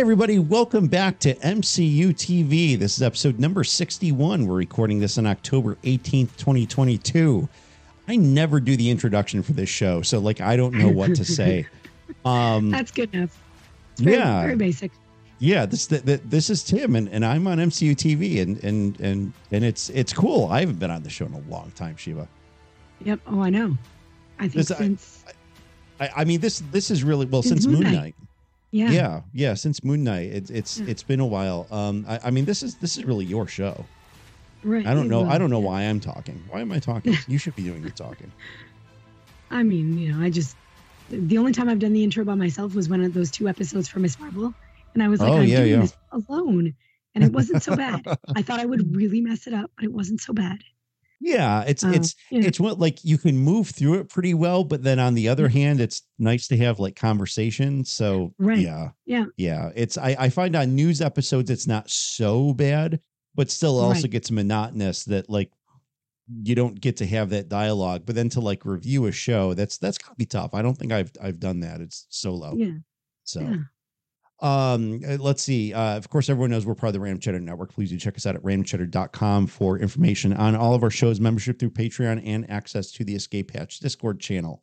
Hey, everybody, welcome back to MCU TV. This is episode number 61. We're recording this on October 18th, 2022. I never do the introduction for this show, so like I don't know what to say. Um, That's good enough. It's very, Yeah. very basic. yeah, this th- th- this is Tim, and, and I'm on MCU TV, and and and and it's it's cool. I haven't been on the show in a long time, Shiva. Yep. Oh, I know. I think This- since I, I mean, this this is really well Since since Moon. Knight. Yeah, yeah yeah since moon knight it's it's Yeah. it's been a while um I, I mean this is this is really your show right. i don't know i don't know why i'm talking why am i talking you should be doing the talking I mean, you know, I just the only time I've done the intro by myself was when those two episodes for Ms. Marvel, and I was like, Oh, I'm yeah, doing yeah. this alone, and it wasn't so bad. I thought I would really mess it up, but it wasn't so bad. Yeah it's Uh, it's yeah. it's what like you can move through it pretty well but then on the other Yeah. hand it's nice to have like conversation so Right. yeah Yeah. yeah it's i i find on news episodes it's not so bad but still also Right. gets monotonous that like you don't get to have that dialogue but then to like review a show that's that's gotta be tough i don't think i've i've done that it's solo Yeah. So, Yeah. Um, uh, let's see. Uh, of course, everyone knows we're part of the Random Cheddar Network. Please do check us out at randomcheddar.com for information on all of our shows, membership through Patreon, and access to the Escape Hatch Discord channel.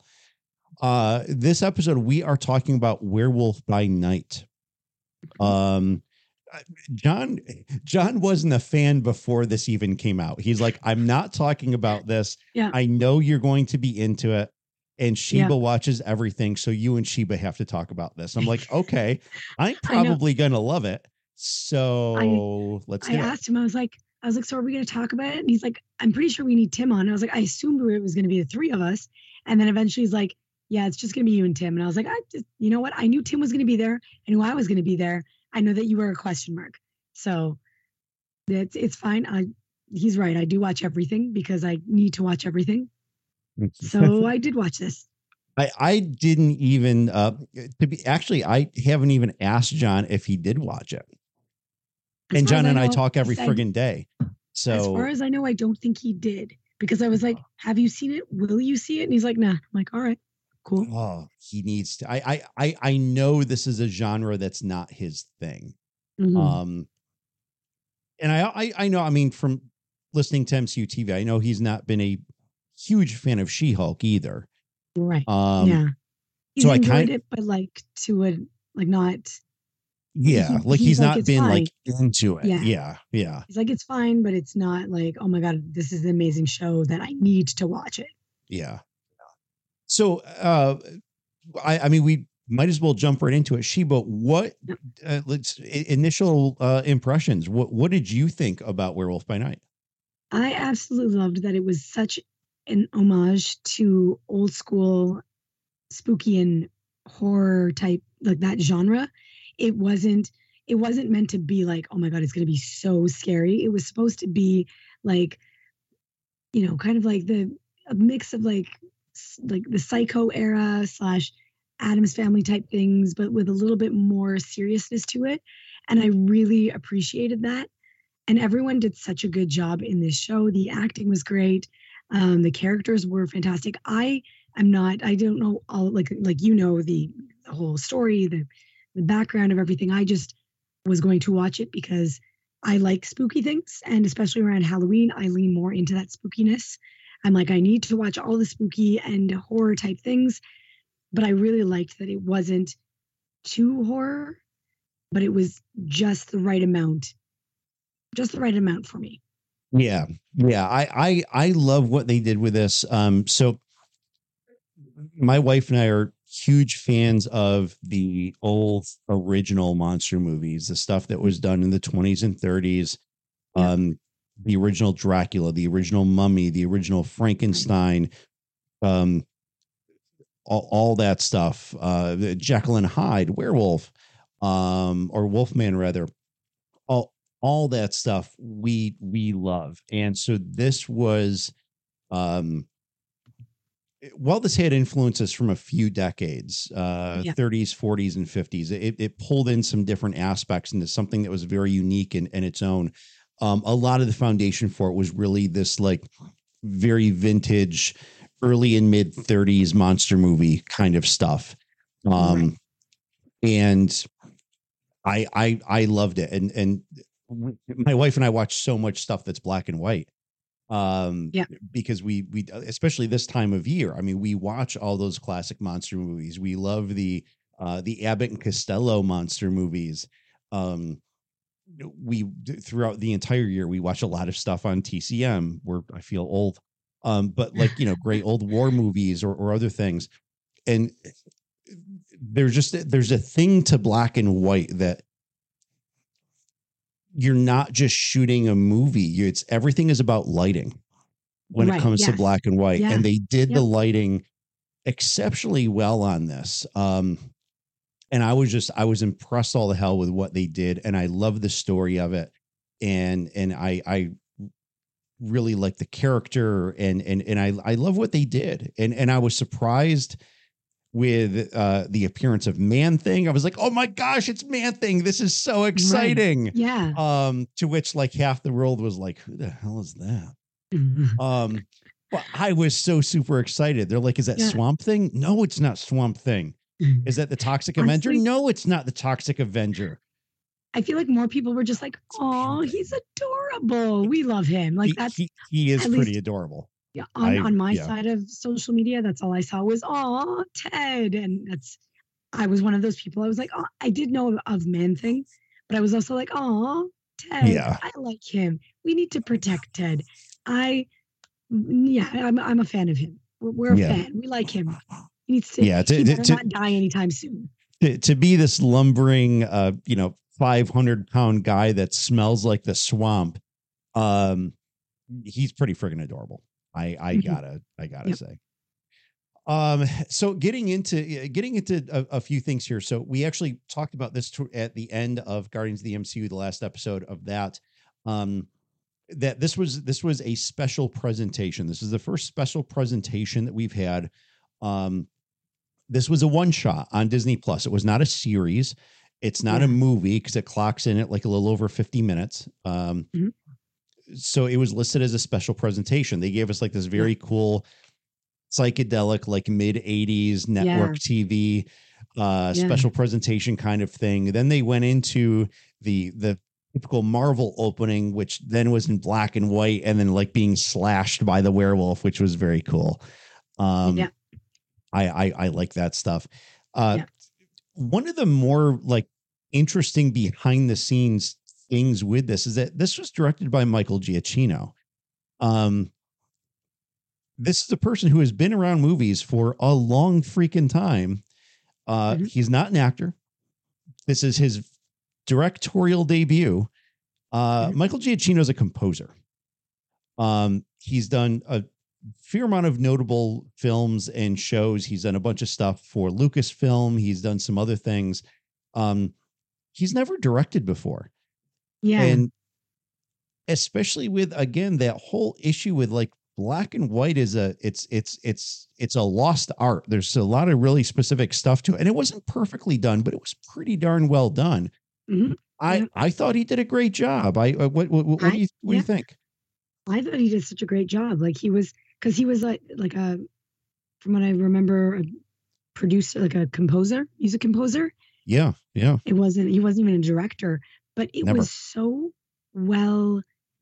Uh, this episode, we are talking about Werewolf by Night. Um, uh, John, John wasn't a fan before this even came out. He's like, I'm not talking about this. Yeah. I know you're going to be into it. And Sheba Yeah. watches everything. So you and Sheba have to talk about this. I'm like, okay, I'm probably going to love it. So let's I get it. asked him. I was like, I was like, so are we going to talk about it? And he's like, I'm pretty sure we need Tim on. And I was like, I assumed it was going to be the three of us. And then eventually he's like, yeah, it's just going to be you and Tim. And I was like, I just, you know what? I knew Tim was going to be there. I knew I was going to be there. I know that you were a question mark. So it's it's fine. I he's right. I do watch everything because I need to watch everything. So I did watch this. I, I didn't even uh to be actually I haven't even asked John if he did watch it. As and John and I talk every friggin' day. So As far as I know, I don't think he did because I was like, "Have you seen it? Will you see it?" And he's like, "Nah." I'm like, "All right, cool." oh, he needs to I I I I know this is a genre that's not his thing. Mhm. Um and I I I know I mean from listening to MCU TV, I know he's not been a huge fan of She-Hulk either. right. Um yeah. He's so I kind- it, but like to a like not. yeah, he- like he's he's like, not "It's been fine." like into it. Yeah. yeah, yeah. He's like, it's fine, but it's not like, oh my god, this is an amazing show that I need to watch it. Yeah. So, uh, I, I mean, we might as well jump right into it. Sheba, what, uh, let's initial uh, impressions. What, what did you think about Werewolf by Night? I absolutely loved that it was such an homage to old school spooky and horror type like that genre. It wasn't it wasn't meant to be like, oh my god, it's going to be so scary. It was supposed to be like you know, kind of like the a mix of like like the psycho era slash Addams family type things, but with a little bit more seriousness to it. And I really appreciated that and everyone did such a good job in this show. The acting was great. Um, the characters were fantastic. I am not. I don't know all like like you know the, the whole story, the the background of everything. I just was going to watch it because I like spooky things, and especially around Halloween, I lean more into that spookiness. I'm like, I need to watch all the spooky and horror type things, but I really liked that it wasn't too horror, but it was just the right amount just the right amount for me. Yeah. Yeah. I, I, I love what they did with this. Um, so my wife and I are huge fans of the old original monster movies, the stuff that was done in the 20s and 30s. Yeah. Um, the original Dracula, the original Mummy, the original Frankenstein, um, all, all that stuff. Uh, Jekyll and Hyde, Werewolf, um, or Wolfman rather. All that stuff we we love, and so this was, um, while this had influences from a few decades, uh, Yeah. 30s, 40s, and 50s, it, it pulled in some different aspects into something that was very unique in, in its own. Um, a lot of the foundation for it was really this like very vintage, early and mid 30s monster movie kind of stuff. Um, Right. and I I I loved it, and and my wife and I watch so much stuff that's black and white. Um, Yeah. because we we especially this time of year. I mean, we watch all those classic monster movies. We love the uh the Abbott and Costello monster movies. Um, we throughout the entire year we watch a lot of stuff on TCM. Where I feel old, um, but like you know, great old war movies or or other things, and there's just there's a thing to black and white that you're not just shooting a movie it's everything is about lighting when it Right, comes to black and white Yeah, and they did the lighting exceptionally well on this um and i was just i was impressed all the hell with what they did and i love the story of it and and i i really like the character and and and i i love what they did and and i was surprised with uh the appearance of man thing. I was like oh my gosh it's man thing. This is so exciting. Yeah. um to which like half the world was like who the hell is that? Um but i was so super excited. They're like is that Yeah. swamp thing? No it's not swamp thing. Is that the toxic avenger? Honestly- no it's not the toxic avenger. I feel like more people were just like, "Oh, he's adorable. We love him." Like he, that's he, he is pretty least- adorable yeah, on, I- on my yeah. side of social media. That's all I saw was, "Oh, Ted," and that's. I was one of those people. I was like, "Oh, I did know of, of Man Thing, but I was also like, oh, Ted. Yeah. I like him. We need to protect Ted. I, yeah, I'm I'm a fan of him. We're, we're a Yeah. fan. We like him. He needs to. Yeah, to- to- to- not die anytime soon. to, to be this lumbering uh you know 500 pound guy that smells like the swamp um he's pretty friggin' adorable i i Mhm. gotta i gotta Yep. say um so getting into getting into a, a few things here so we actually talked about this to, at the end of guardians of the mcu the last episode of that um that this was this was a special presentation this is the first special presentation that we've had um this was a one shot on Disney Plus. It was not a series. It's not a movie because it clocks in at like a little over 50 minutes. Um, Mhm. So it was listed as a special presentation. They gave us like this very cool psychedelic, like mid 80s network TV uh, Yeah. special presentation kind of thing. Then they went into the the typical Marvel opening, which then was in black and white, and then like being slashed by the werewolf, which was very cool. Um, Yeah. I, I I like that stuff. Uh, Yeah. One of the more like interesting behind the scenes things with this is that this was directed by Michael Giacchino. Um, this is a person who has been around movies for a long freaking time. Uh, Mhm. He's not an actor. This is his directorial debut. Uh, Mhm. Michael Giacchino is a composer. Um, he's done a fair amount of notable films and shows. He's done a bunch of stuff for Lucasfilm. He's done some other things. Um, he's never directed before Yeah. and especially with again that whole issue with like black and white is a it's it's it's it's a lost art there's a lot of really specific stuff to it and it wasn't perfectly done but it was pretty darn well done Mhm. i Yeah. i thought he did a great job i uh, what what, what, do you what do you think I thought he did such a great job. Like he was, because he was like like a, from what I remember, a producer, like a composer, music composer. yeah yeah It wasn't. He wasn't even a director, but it Never. was so well,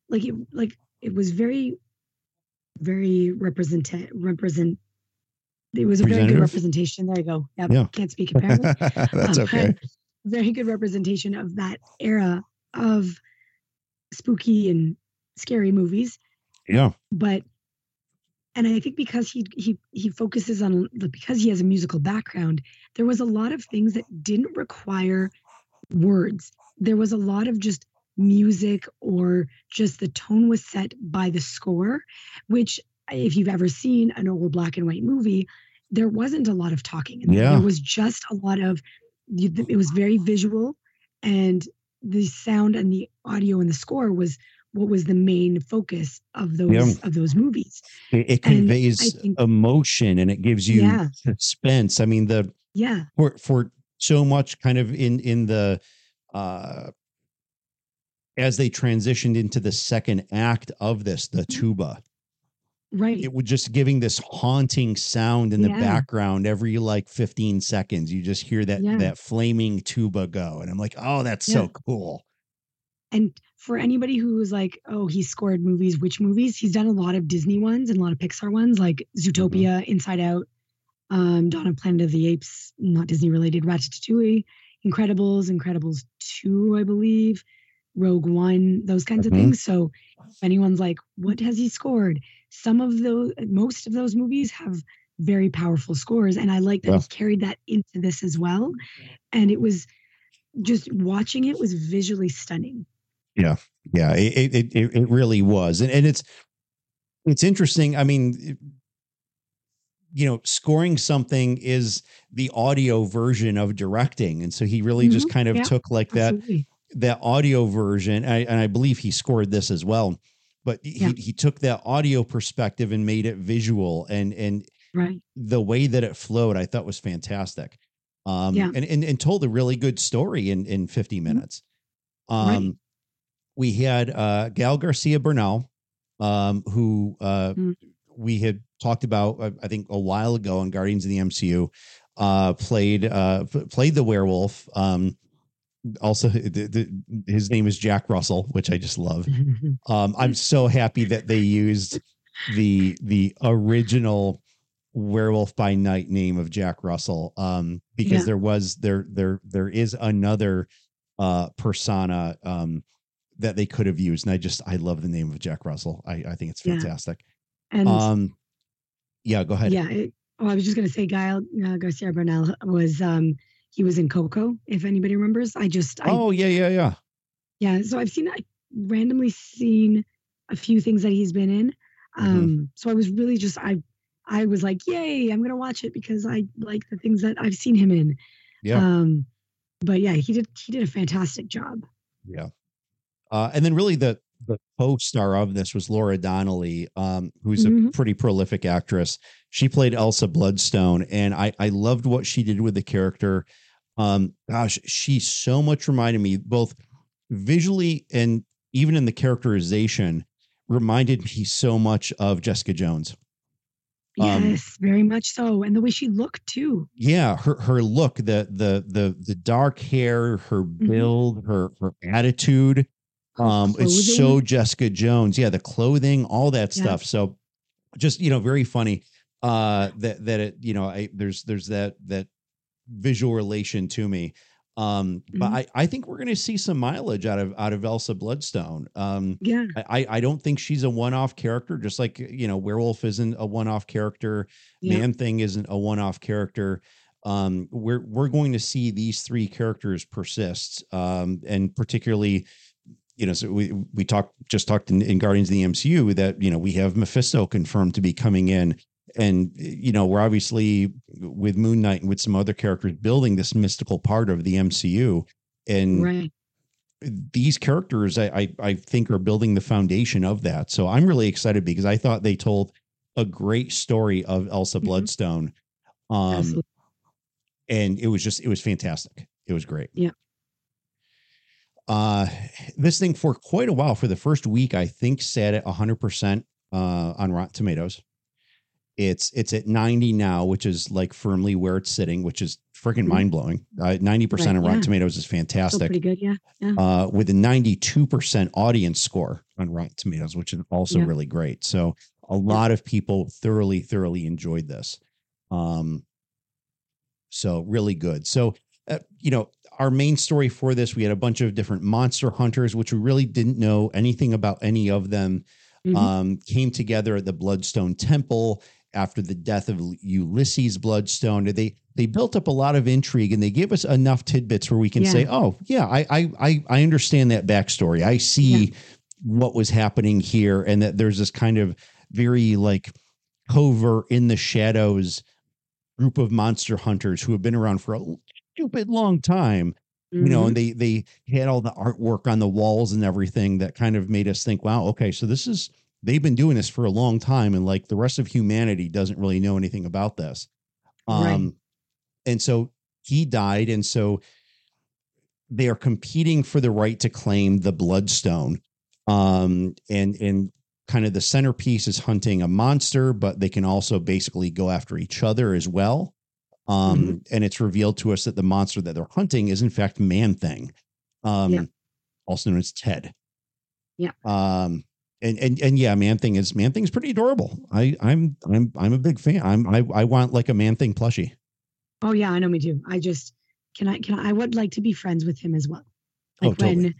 like it, like it was very, very represent represent. It was a very good representation. There you go. Yep, Yeah. Can't speak apparently. that's Um, okay Very good representation of that era of spooky and scary movies. yeah but and I think because he he he focuses on because he has a musical background, there was a lot of things that didn't require words. There was a lot of just music or just the tone was set by the score, which if you've ever seen an old black and white movie, there wasn't a lot of talking. Yeah. There was just a lot of it was very visual and the sound and the audio and the score was what was the main focus of those Yeah. of those movies. it, it conveys think- emotion and it gives you Yeah. suspense i mean the Yeah. for for so much kind of in in the uh as they transitioned into the second act of this the tuba right. it was just giving this haunting sound in the Yeah. background every like 15 seconds. You just hear that Yeah. that flaming tuba go, and I'm like, oh, that's Yeah. so cool. And for anybody who's like, oh, he scored movies, which movies? He's done a lot of Disney ones and a lot of Pixar ones, like Zootopia, Inside Out, um, Dawn of Planet of the Apes, not Disney related, Ratatouille, Incredibles, Incredibles 2, I believe, Rogue One, those kinds Mhm. of things. So if anyone's like, what has he scored? Some of those, most of those movies have very powerful scores. And I like that Yeah. he carried that into this as well. And it was just watching it was visually stunning. Yeah, it it it, it really was, and and it's it's interesting. I mean, you know, scoring something is the audio version of directing, and so he really just Mhm, kind of yeah, took like that Absolutely. that audio version, and I, and I believe he scored this as well. But he, Yeah. he took that audio perspective and made it visual, and and Right. the way that it flowed, I thought was fantastic. Um, Yeah. and, and and told a really good story in in 50 minutes. Right. Um, we had uh, Gael Garcia Bernal, um, who uh, Mm. We had talked about, uh, I think, a while ago on Guardians of the MCU. Uh, played uh, played the werewolf. Um, also, the, the, his name is Jack Russell, which I just love. Um, I'm so happy that they used the the original Werewolf by Night name of Jack Russell, um, because Yeah. there was there there there is another uh persona um that they could have used, and I just I love the name of Jack Russell. I I think it's Yeah. And Um, yeah, go ahead. yeah, it, oh, I was just gonna say, Gael uh, Garcia Bernal was um he was in Coco. If anybody remembers, I just I, Oh yeah, yeah, yeah. yeah. So I've seen I randomly seen a few things that he's been in. Mhm. Um, so I was really just I I was like, yay, I'm gonna watch it because I like the things that I've seen him in. Yeah. Um, but yeah, he did he did a fantastic job. Yeah. Uh, and then really the the co-star of this was Laura Donnelly, um, who's a Mhm. pretty prolific actress. She played Elsa Bloodstone, and I I loved what she did with the character. Um, gosh, she so much reminded me both visually and even in the characterization reminded me so much of Jessica Jones. Um, Yes, very much so, and the way she looked too. yeah her her look the the the the dark hair her build her her attitude um it's so jessica jones. Yeah the clothing all that Yeah. stuff. So just you know very funny uh that that it you know i there's there's that that visual relation to me. Um but Mhm. i i think we're going to see some mileage out of out of elsa bloodstone. Um Yeah, I, I- I don't think she's a one-off character, just like you know, werewolf isn't a one-off character, yeah, man thing isn't a one-off character. Um, we're we're going to see these three characters persist, um, and particularly, you know, so we we talked just talked in, in Guardians of the MCU that you know we have Mephisto confirmed to be coming in, and you know we're obviously with Moon Knight and with some other characters building this mystical part of the MCU, and right. these characters I, I I think are building the foundation of that. So I'm really excited because I thought they told a great story of Elsa Mhm. Bloodstone. Um Absolutely. and it was just it was fantastic. It was great. Yeah. Uh this thing for quite a while for the first week I think sat at 100% uh on Rotten Tomatoes. It's it's at 90 now, which is like firmly where it's sitting, which is freaking Mhm. mind-blowing. Uh 90% Right, on Rotten yeah. Tomatoes is Still fantastic pretty good. Yeah, yeah. uh, with a 92% audience score on Rotten Tomatoes, which is also Yeah. really great. So a lot of people thoroughly, thoroughly enjoyed this. Um, so really good. So, uh, you know, our main story for this, we had a bunch of different monster hunters, which we really didn't know anything about any of them Mhm. um, came together at the Bloodstone Temple after the death of Ulysses Bloodstone. They they built up a lot of intrigue and they gave us enough tidbits where we can Yeah. say, "Oh, yeah, I I I, I understand that backstory. I see what was happening here, and that there's this kind of very like covert in the shadows group of monster hunters who have been around for a stupid long time you know and they they had all the artwork on the walls and everything that kind of made us think wow okay so this is they've been doing this for a long time and like the rest of humanity doesn't really know anything about this um Right. and so he died and so they are competing for the right to claim the bloodstone um and and kind of the centerpiece is hunting a monster, but they can also basically go after each other as well. Um, Mhm. and it's revealed to us that the monster that they're hunting is in fact Man Thing, um, Yeah. also known as Ted. Yeah. Um, and and and yeah, Man Thing is Man Thing's pretty adorable. I I'm I'm I'm a big fan. I'm I I want like a Man Thing plushie. Oh yeah, I know me too. I just can I can I, I would like to be friends with him as well. Oh, Like totally.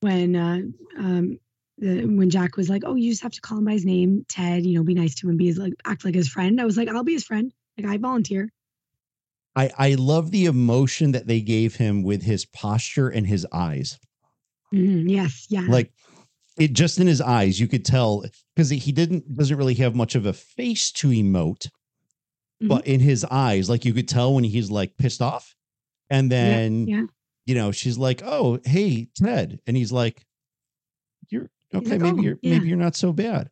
when when uh um the, when Jack was like, "Oh, you just have to call him by his name, Ted. You know, be nice to him, be his like act like his friend." I was like, "I'll be his friend. Like I volunteer." I I love the emotion that they gave him with his posture and his eyes. Mhm, Yes, yeah, like it just in his eyes you could tell because he didn't doesn't really have much of a face to emote Mhm. but in his eyes like you could tell when he's like pissed off and then yeah. you know she's like oh hey ted and he's like you're okay like, maybe "Oh, you're yeah." maybe you're not so bad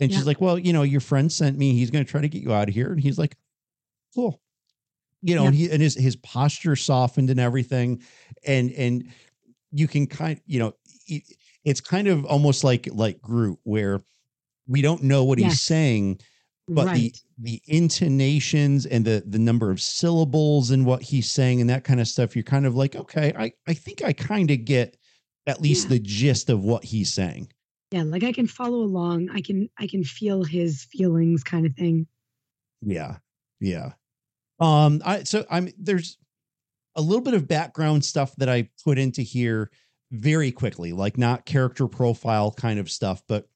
and Yeah. she's like well you know your friend sent me he's going to try to get you out of here and he's like cool you know Yeah. and he and his his posture softened and everything and and you can kind you know it- it's kind of almost like like Groot where we don't know what he's saying but right. the the intonations and the the number of syllables and what he's saying and that kind of stuff you're kind of like okay I I think I kind of get at least Yeah. the gist of what he's saying yeah, like I can follow along. I can I can feel his feelings, kind of thing. Yeah. Yeah. Um I so I'm there's a little bit of background stuff that I put into here very quickly, like not character profile kind of stuff, but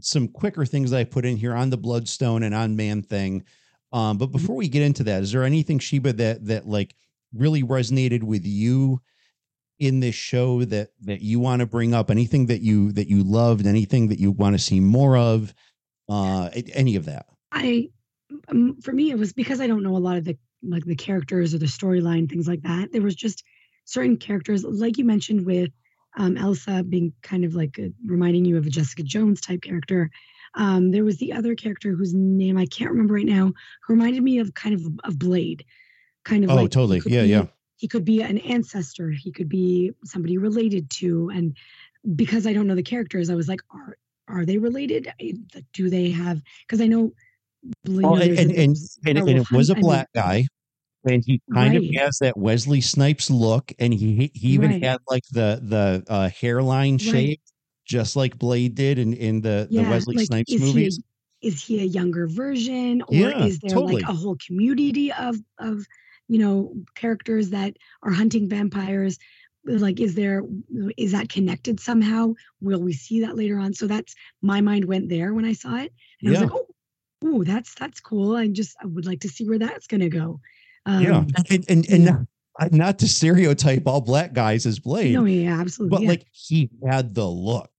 some quicker things that I put in here on the Bloodstone and on Man Thing. Um, but before we get into that, is there anything Sheba that that like really resonated with you in this show that that you want to bring up? Anything that you that you loved? Anything that you want to see more of? Uh, any of that? I um, for me it was because I don't know a lot of the like the characters or the storyline things like that. There was just certain characters like you mentioned with um, Elsa being kind of like a, reminding you of a Jessica Jones type character. Um, there was the other character whose name I can't remember right now, who reminded me of kind of of Blade, kind of Oh, like totally. Yeah, be- yeah. He could be an ancestor. He could be somebody related to, and because I don't know the characters, I was like, are are they related? Do they have? Because I know. Oh, and, and, and, and, and it was a hunt. I mean, black guy, and he kind Right. of has that Wesley Snipes look, and he he even Right. had like the the uh, hairline Right. shape, just like Blade did in in the the yeah, Wesley like, Snipes is movies. He a, is he a younger version, or Yeah, is there totally. like a whole community of of you know characters that are hunting vampires? Like, is there is that connected somehow? Will we see that later on? So that's my mind went there when I saw it, and I was like, oh, oh, that's that's cool. I just I would like to see where that's gonna go. Um, yeah, and and, and yeah. not, uh, not to stereotype all black guys as Blade, No, yeah, absolutely. but yeah. like he had the look.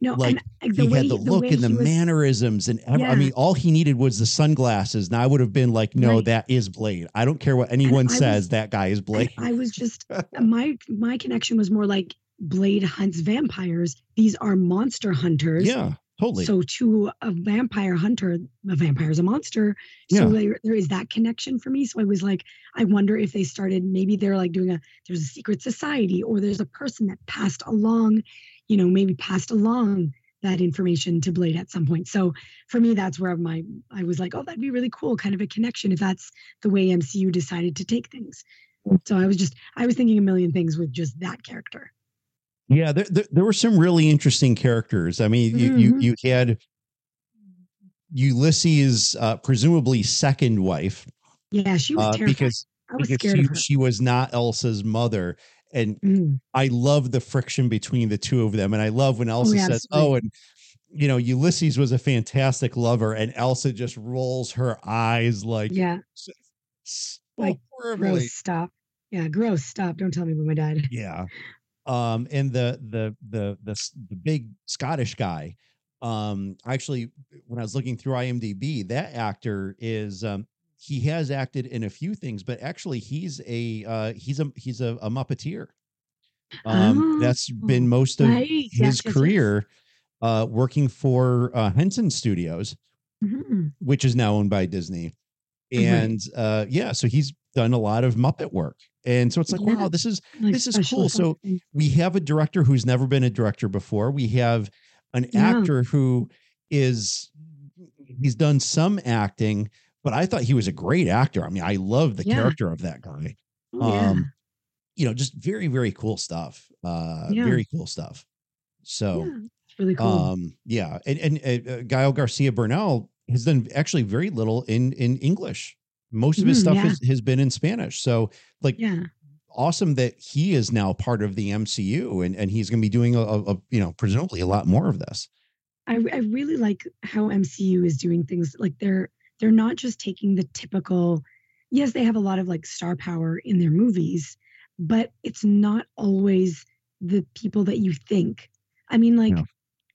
no, like, and he had the look and the was- mannerisms and ev- I mean, all he needed was the sunglasses, and I would have been like, "No, Right. that is Blade." I don't care what anyone I was- says. that guy is Blade. I was just my my connection was more like Blade hunts vampires. These are monster hunters. yeah, totally. So to a vampire hunter, a vampire is a monster. So Yeah. there, there is that connection for me. So I was like, I wonder if they started. Maybe they're like doing a. There's a secret society, or there's a person that passed along, you know, maybe passed along that information to Blade at some point. So for me, that's where my I was like, oh, that'd be really cool, kind of a connection if that's the way MCU decided to take things. Mm. So I was just I was thinking a million things with just that character. Yeah, there, there there were some really interesting characters. I mean, you you, Mhm. you had Ulysses' uh, presumably second wife, Yeah, she was uh, because I was because scared she, she was not Elsa's mother, and Mm, I love the friction between the two of them, and I love when Elsa yeah, says, absolutely. "Oh," and you know, Ulysses was a fantastic lover, and Elsa just rolls her eyes like, yeah, so Like, horribly. gross. Stop. Yeah, gross. Stop. Don't tell me about my dad. Yeah. Um, and the the the the the big Scottish guy. Um, actually, when I was looking through IMDb, that actor is um he has acted in a few things, but actually he's a uh he's a he's a, a Muppeteer. Um, that's been Oh, most of Right. his yes, yes, yes. career uh working for uh Henson Studios, Mhm. which is now owned by Disney. And uh yeah, so he's done a lot of Muppet work. And so it's like, Yeah. wow, this is Like This is cool. So we have a director who's never been a director before. We have an Yeah. actor who is he's done some acting, but I thought he was a great actor. I mean, I love the Yeah. character of that guy. Oh, yeah. Um, you know, just very, very cool stuff. Uh, very cool stuff. So, really cool. um, yeah, and and uh, Gael Garcia Bernal has done actually very little in in English. Most of his Mhm, stuff yeah. has, has been in Spanish. So, like, yeah. awesome that he is now part of the MCU, and and he's going to be doing a, a, you know presumably a lot more of this. I, I really like how MCU is doing things like they're they're not just taking the typical yes they have a lot of like star power in their movies but it's not always the people that you think I mean like.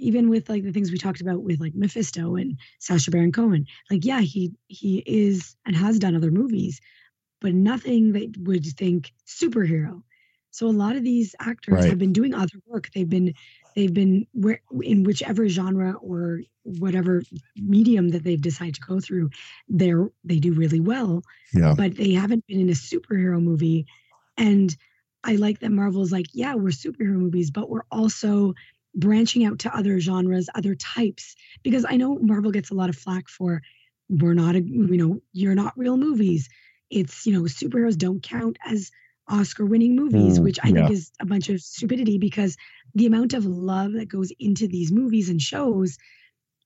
Even with like the things we talked about with like Mephisto and Sacha Baron Cohen like yeah he he is and has done other movies but nothing that would think superhero. So a lot of these actors Right. have been doing other work. They've been they've been where in whichever genre or whatever medium that they've decided to go through they're they do really well Yeah, but they haven't been in a superhero movie. And i like that marvel's like yeah we're superhero movies but we're also branching out to other genres other types because i know marvel gets a lot of flack for we're not a you know you're not real movies. It's you know superheroes don't count as oscar winning movies Mm, which i yeah. think is a bunch of stupidity because the amount of love that goes into these movies and shows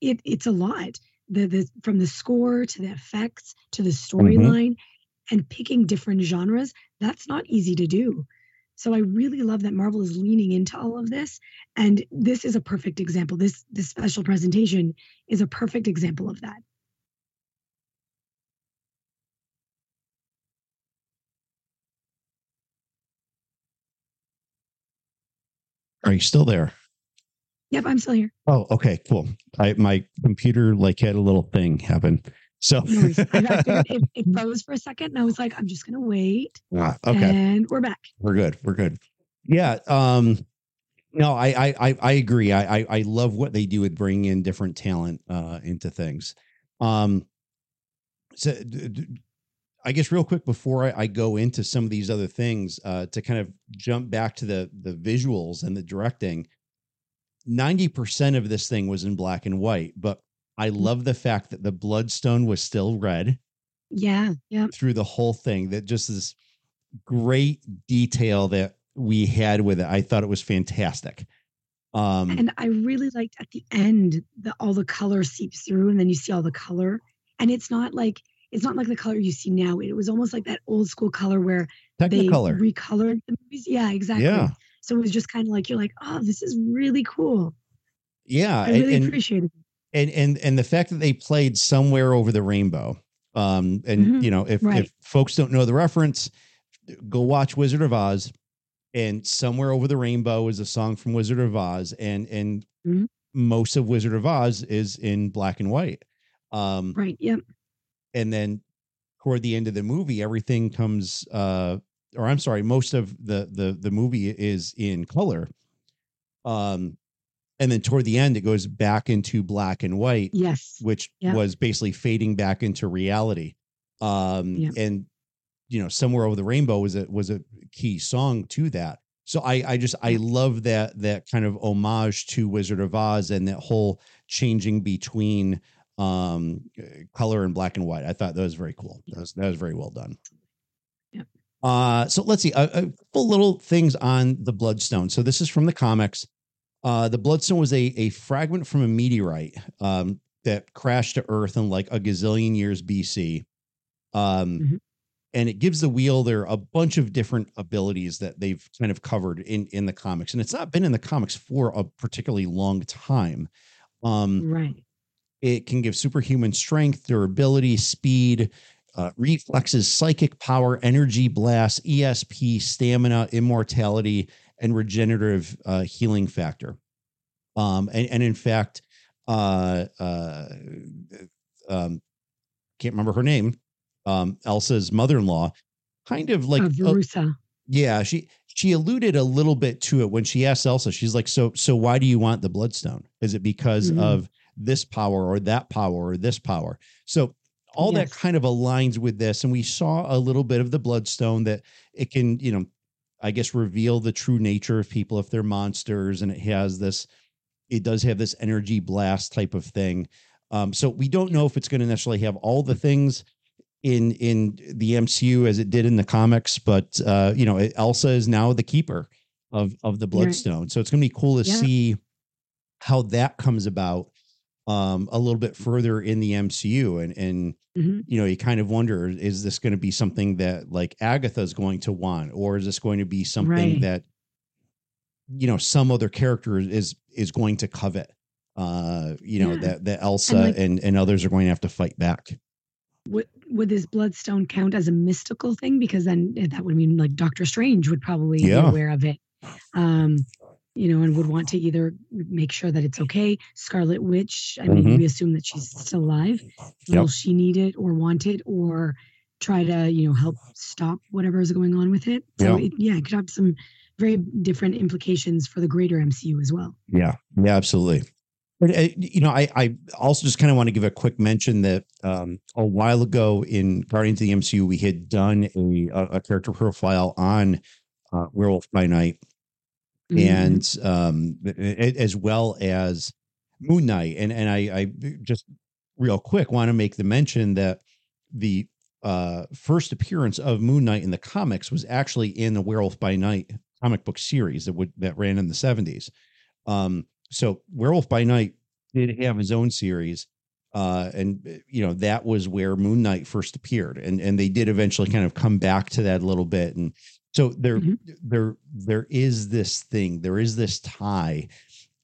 it it's a lot. The the from the score to the effects to the storyline and picking different genres that's not easy to do so i really love that marvel is leaning into all of this and this is a perfect example this this special presentation is a perfect example of that are you still there? yep i'm still here Oh, okay, cool. I my computer like had a little thing happen. So. I, it, it froze for a second and i was like i'm just gonna wait Ah, okay. and we're back we're good we're good yeah um no i i i, I agree I, I i love what they do with bringing in different talent uh into things um so i guess real quick before I, I go into some of these other things uh to kind of jump back to the the visuals and the directing 90% of this thing was in black and white but i love the fact that the bloodstone was still red yeah yeah through the whole thing that just this great detail that we had with it. I thought it was fantastic. Um and I really liked at the end that all the color seeps through, and then you see all the color, and it's not like it's not like the color you see now. It was almost like that old school color where they recolored the movies. Yeah, exactly. Yeah. So it was just kind of like you're like, oh, this is really cool. Yeah. I really and, appreciated it. And and and the fact that they played somewhere over the rainbow. Um and Mhm. you know, if Right. if folks don't know the reference, go watch Wizard of Oz and somewhere over the rainbow is a song from Wizard of Oz and and Mhm. most of Wizard of Oz is in black and white. Um Right. Yep. and then toward the end of the movie everything comes uh or i'm sorry most of the the the movie is in color um and then toward the end it goes back into black and white Yes. which Yeah. was basically fading back into reality. Um Yeah. and you know somewhere over the rainbow was a was a key song to that. So i i just i love that that kind of homage to wizard of oz and that whole changing between um color and black and white. I thought that was very cool. That was that was very well done. Yep. uh so let's see a, a couple little things on the bloodstone. So this is from the comics uh the bloodstone was a a fragment from a meteorite um that crashed to earth in like a gazillion years bc um Mhm. and it gives the wielder a bunch of different abilities that they've kind of covered in in the comics and it's not been in the comics for a particularly long time um Right. it can give superhuman strength, durability, speed, uh, reflexes, psychic power, energy blast, ESP, stamina, immortality, and regenerative uh, healing factor. Um, and, and in fact, uh, uh, um, can't remember her name. Um, Elsa's mother-in-law, kind of like uh, uh, Verussa. yeah, she she alluded a little bit to it when she asked Elsa. She's like, "So so why do you want the bloodstone? Is it because Mhm. of this power or that power or this power?" So all that kind of aligns with this, and we saw a little bit of the bloodstone that it can, you know, I guess reveal the true nature of people if they're monsters, and it has this it does have this energy blast type of thing. Um, so we don't know if it's going to necessarily have all the things in in the MCU as it did in the comics, but uh, you know, Elsa is now the keeper of of the Bloodstone. Right. So it's going to be cool to yeah. see how that comes about um, a little bit further in the MCU. And and mm-hmm. you know, you kind of wonder: is this going to be something that like Agatha is going to want, or is this going to be something right. that you know some other character is is going to covet? Uh, you know yeah. that that Elsa and, like, and and others are going to have to fight back. Would would this bloodstone count as a mystical thing? Because then that would mean like Doctor Strange would probably yeah. be aware of it. Um, you know, and would want to either make sure that it's okay. Scarlet Witch, I mean, mm-hmm. we assume that she's still alive. Yep. Will she need it or want it or try to, you know, help stop whatever is going on with it? So, yep. it, yeah, it could have some very different implications for the greater MCU as well. Yeah, yeah, absolutely. But, uh, you know, I, I also just kind of want to give a quick mention that um, a while ago in Guardians of the MCU, we had done a, a character profile on uh, Werewolf by Night mm-hmm. and um, as well as Moon Knight. And and I, I just real quick want to make the mention that the uh, first appearance of Moon Knight in the comics was actually in the Werewolf by Night comic book series that would that ran in the seventies. Um, so Werewolf by Night did have his own series. Uh, and you know that was where Moon Knight first appeared, and and they did eventually kind of come back to that a little bit, and so there, mm-hmm. there, there is this thing. There is this tie,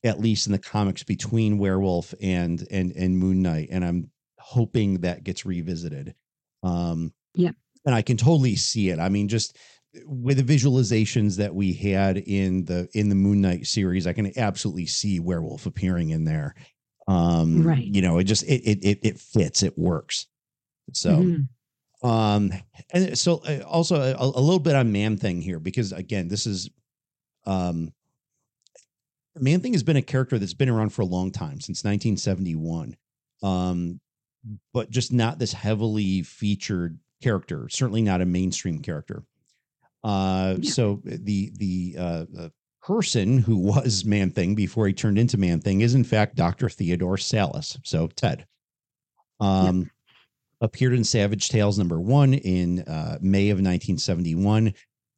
at least in the comics, between Werewolf and and and Moon Knight, and I'm hoping that gets revisited. Um, yeah, and I can totally see it. I mean, just with the visualizations that we had in the in the Moon Knight series, I can absolutely see Werewolf appearing in there. Um, right. You know, it just it it it, it fits. It works. So. Mm-hmm. Um, and so uh, also a, a, little bit on Man Thing here because again, this is um, Man Thing has been a character that's been around for a long time since 1971. Um, but just not this heavily featured character, certainly not a mainstream character. Uh, yeah. so the the uh, person who was Man Thing before he turned into Man Thing is in fact Dr. Theodore Sallis. So Ted. Um, appeared in Savage Tales number one in uh, May of 1971.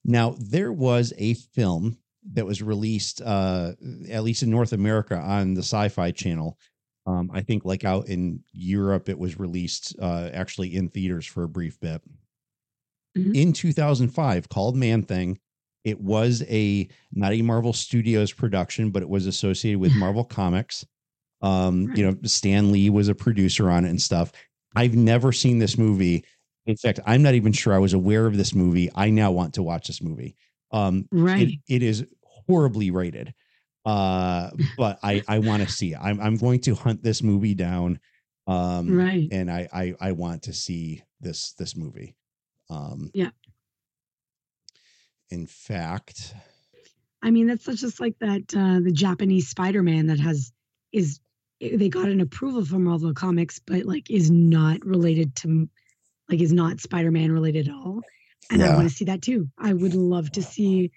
Now, there was a film that was released, uh, at least in North America, on the Sci Fi channel. Um, I think, like out in Europe, it was released uh, actually in theaters for a brief bit. Mm-hmm. In 2005, called Man Thing. It was a not a Marvel Studios production, but it was associated with Marvel Comics. Um, you know, Stan Lee was a producer on it and stuff. I've never seen this movie. In fact, I'm not even sure I was aware of this movie. I now want to watch this movie. Um, right. It, it is horribly rated. Uh, but I, I want to see it. I'm, I'm going to hunt this movie down. Um, right. And I, I, I want to see this, this movie. Um, yeah. In fact, I mean, that's just like that, uh, the Japanese Spider-Man that has, is they got an approval from Marvel Comics, but like is not related to like is not Spider-Man related at all. And yeah. I want to see that too. I would love to see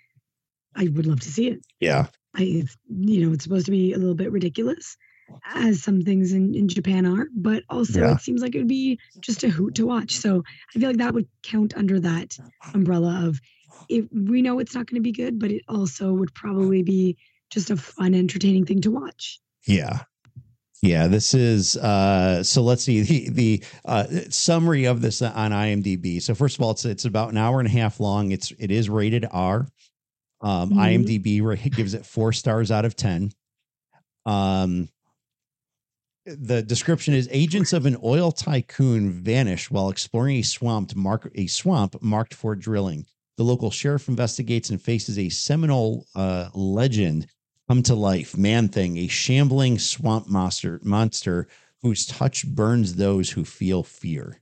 I would love to see it. Yeah. I it's, you know, it's supposed to be a little bit ridiculous as some things in, in Japan are, but also yeah. it seems like it would be just a hoot to watch. So I feel like that would count under that umbrella of if we know it's not going to be good, but it also would probably be just a fun, entertaining thing to watch. Yeah. Yeah, this is uh so let's see the the uh summary of this on IMDb. So first of all, it's it's about an hour and a half long. It's it is rated R. Um mm-hmm. IMDb gives it 4 stars out of 10. Um the description is agents of an oil tycoon vanish while exploring a swamp mark a swamp marked for drilling. The local sheriff investigates and faces a seminal uh, legend come to life. Man Thing, a shambling swamp monster, monster whose touch burns those who feel fear.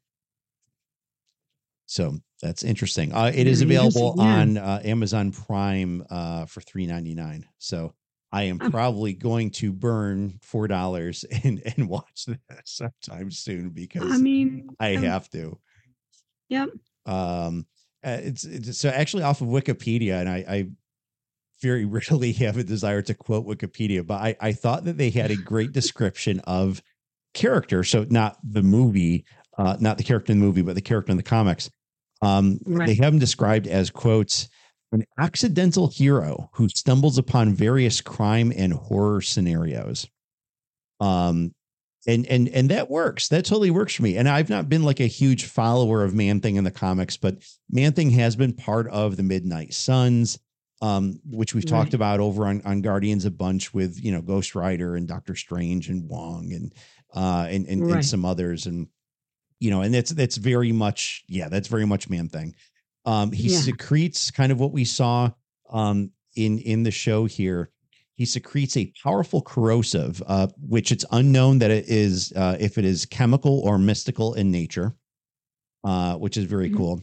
So that's interesting. Uh, it is available yeah. on uh, Amazon Prime uh, for three ninety nine. So I am probably going to burn four dollars and and watch that sometime soon because I mean I um, have to. Yep. Um, uh, it's, it's so actually off of Wikipedia, and I, I very rarely have a desire to quote Wikipedia, but I, I thought that they had a great description of character. So not the movie, uh, not the character in the movie, but the character in the comics. Um, Right. They have him described as quotes an accidental hero who stumbles upon various crime and horror scenarios. Um, and and and that works. That totally works for me. And I've not been like a huge follower of Man Thing in the comics, but Man Thing has been part of the Midnight Suns, um, which we've talked about over on, on Guardians a bunch with you know Ghost Rider and Doctor Strange and Wong and uh and and, and some others and you know and that's that's very much yeah that's very much Man Thing. Um, he Yeah. secretes kind of what we saw um in in the show here he secretes a powerful corrosive, uh, which it's unknown that it is uh, if it is chemical or mystical in nature, uh, which is very Mhm. cool.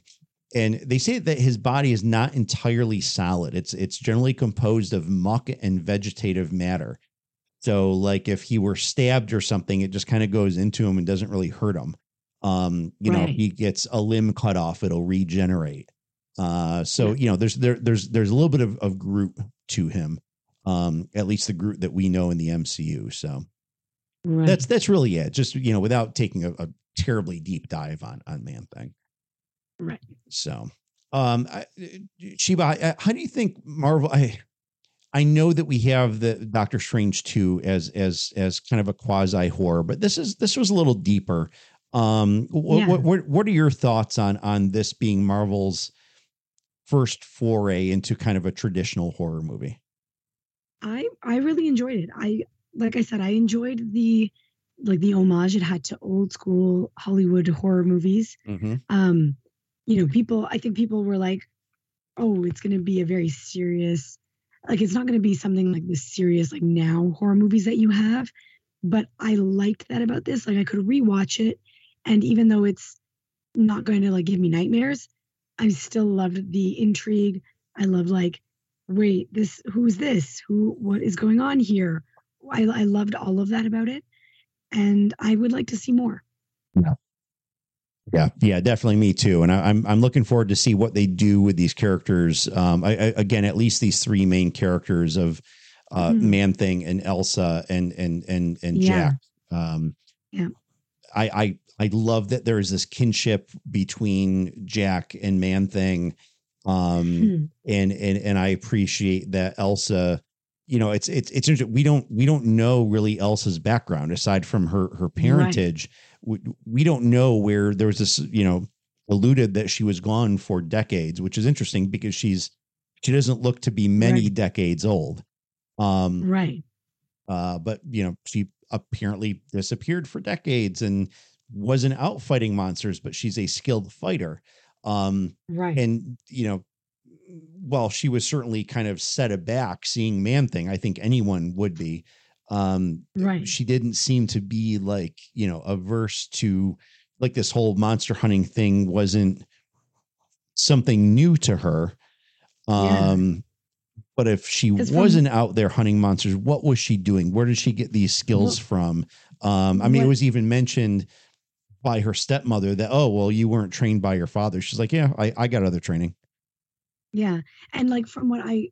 And they say that his body is not entirely solid. It's it's generally composed of muck and vegetative matter. So, like if he were stabbed or something, it just kind of goes into him and doesn't really hurt him. Um, you know, if he gets a limb cut off, it'll regenerate. Uh, so Yeah. you know, there's there there's there's a little bit of, of Groot to him um at least the Groot that we know in the MCU. So Right. that's that's really it. Just you know, without taking a, a terribly deep dive on on Man Thing. Right. So, um, I, Sheba, I- how do you think Marvel? I I know that we have the Doctor Strange two as as as kind of a quasi horror, but this is this was a little deeper. Um, what, Yeah. what what what are your thoughts on on this being Marvel's first foray into kind of a traditional horror movie? I I really enjoyed it. I like I said, I enjoyed the like the homage it had to old school Hollywood horror movies. Mm-hmm. Um, you know, people I think people were like, oh, it's gonna be a very serious like it's not gonna be something like the serious like now horror movies that you have. But I liked that about this. Like I could rewatch it and even though it's not going to like give me nightmares, I still loved the intrigue. I love like wait, this who's this? Who what is going on here? I I loved all of that about it. And I would like to see more. Yeah, yeah, yeah, definitely me too. And I, I'm I'm looking forward to see what they do with these characters. Um, I, I, again, at least these three main characters of uh, Mhm. Man Thing and Elsa and and and and Yeah. Jack. Um, Yeah. I I I love that there is this kinship between Jack and Man Thing. Um, Hmm. and and and I appreciate that Elsa. You know, it's it's it's interesting. We don't we don't know really Elsa's background aside from her her parentage. We, we don't know where there was this. You know, alluded that she was gone for decades, which is interesting because she's she doesn't look to be many Right. decades old. Um, Right. uh, but you know, she apparently disappeared for decades and wasn't out fighting monsters, but she's a skilled fighter. Um, Right. and you know well she was certainly kind of set aback seeing man thing i think anyone would be. Um right. she didn't seem to be like you know averse to like this whole monster hunting thing wasn't something new to her. Yeah. um but if she wasn't out there hunting monsters what was she doing? Where did she get these skills from? Um i mean it was even mentioned by her stepmother that oh well you weren't trained by your father. She's like yeah i, I got other training Yeah. And like from what I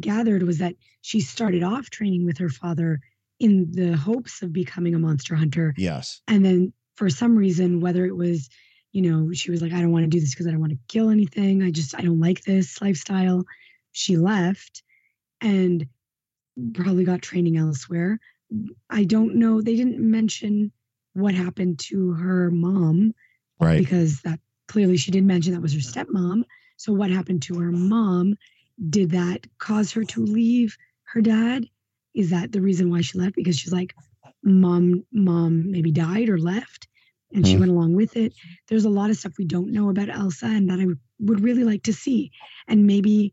gathered was that she started off training with her father in the hopes of becoming a monster hunter. yes And then for some reason, whether it was, you know, she was like, I don't want to do this because I don't want to kill anything. I just, I don't like this lifestyle. She left and probably got training elsewhere. I don't know. They didn't mention what happened to her mom right because that clearly she did mention that was her stepmom. So what happened to her mom? Did that cause her to leave her dad? Is that the reason why she left? Because she's like, mom, mom maybe died or left, and she Mhm. went along with it. There's a lot of stuff we don't know about Elsa, and that I would- would really like to see. And maybe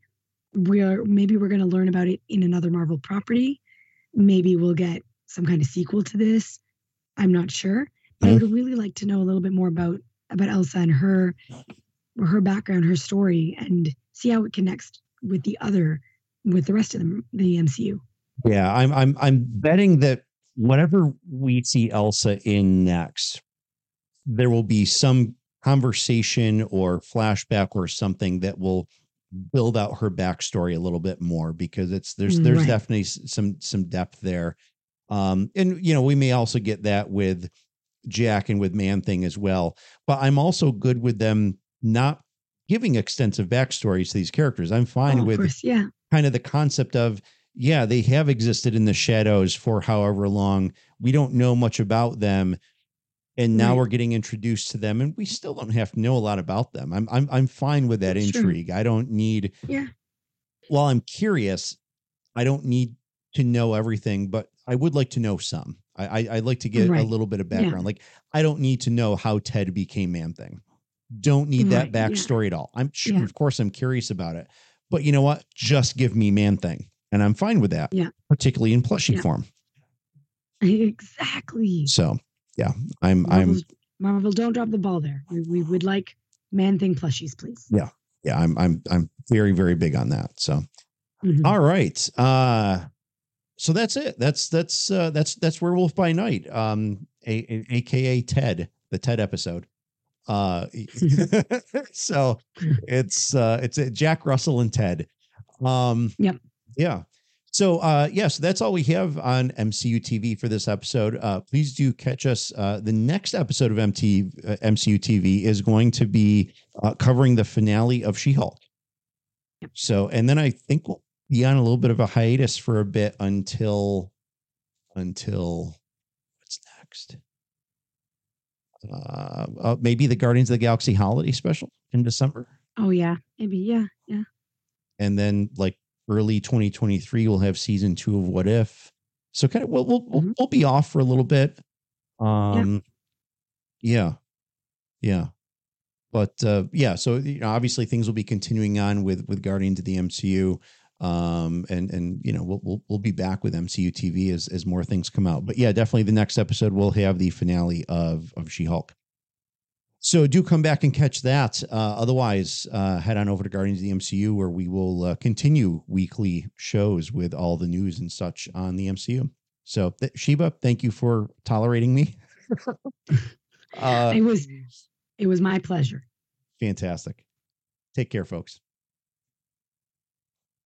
we're maybe we're going to learn about it in another Marvel property. Maybe we'll get some kind of sequel to this. I'm not sure, but I would really like to know a little bit more about about Elsa and her her background, her story, and see how it connects with the other with the rest of the, the MCU. Yeah, I'm I'm I'm betting that whatever we see Elsa in next, there will be some conversation or flashback or something that will build out her backstory a little bit more because it's there's there's Right. definitely some some depth there. Um, and you know, we may also get that with Jack and with Man Thing as well. But I'm also good with them not giving extensive backstories to these characters. I'm fine Oh, with course, yeah. kind of the concept of yeah they have existed in the shadows for however long we don't know much about them and now Right. we're getting introduced to them and we still don't have to know a lot about them i'm i'm, I'm fine with that Sure. intrigue i don't need Yeah. while i'm curious i don't need to know everything but i would like to know some i, I i'd like to get a little bit of Yeah. background like i don't need to know how ted became man thing don't need that Right, yeah. backstory at all i'm sure Yeah. of course i'm curious about it but you know what? Just give me man thing. And I'm fine with that. Yeah. Particularly in plushie Yeah. form. Exactly. So yeah, I'm I'm Marvel, don't drop the ball there. We, we would like man thing plushies, please. yeah, yeah. I'm I'm I'm very, very big on that. So Mhm. all right. Uh so that's it. That's that's uh that's that's Werewolf by Night. Um a, a- aka Ted, the Ted episode. Uh so it's uh it's Jack Russell and Ted. Um Yep. Yeah. So uh yeah, so that's all we have on MCU TV for this episode. Uh please do catch us uh the next episode of MT uh, MCU TV is going to be uh, covering the finale of She-Hulk. So and then I think we'll be on a little bit of a hiatus for a bit until until what's next? Uh, uh maybe the Guardians of the Galaxy holiday special in December. Oh yeah, maybe yeah, yeah. and then like early 2023 we'll have season two of what if. So kind of we'll we'll, we'll, Mhm. we'll be off for a little bit. Um yeah. Yeah. But uh yeah so you know obviously things will be continuing on with with guardians of the mcu um and and you know we'll we'll, we'll be back with mcu tv as as more things come out but yeah definitely the next episode we'll have the finale of of she-hulk so do come back and catch that. Uh, otherwise, uh, head on over to Guardians of the MCU where we will uh, continue weekly shows with all the news and such on the MCU. So th- Sheba, thank you for tolerating me. uh, it was it was my pleasure. fantastic. Take care, folks.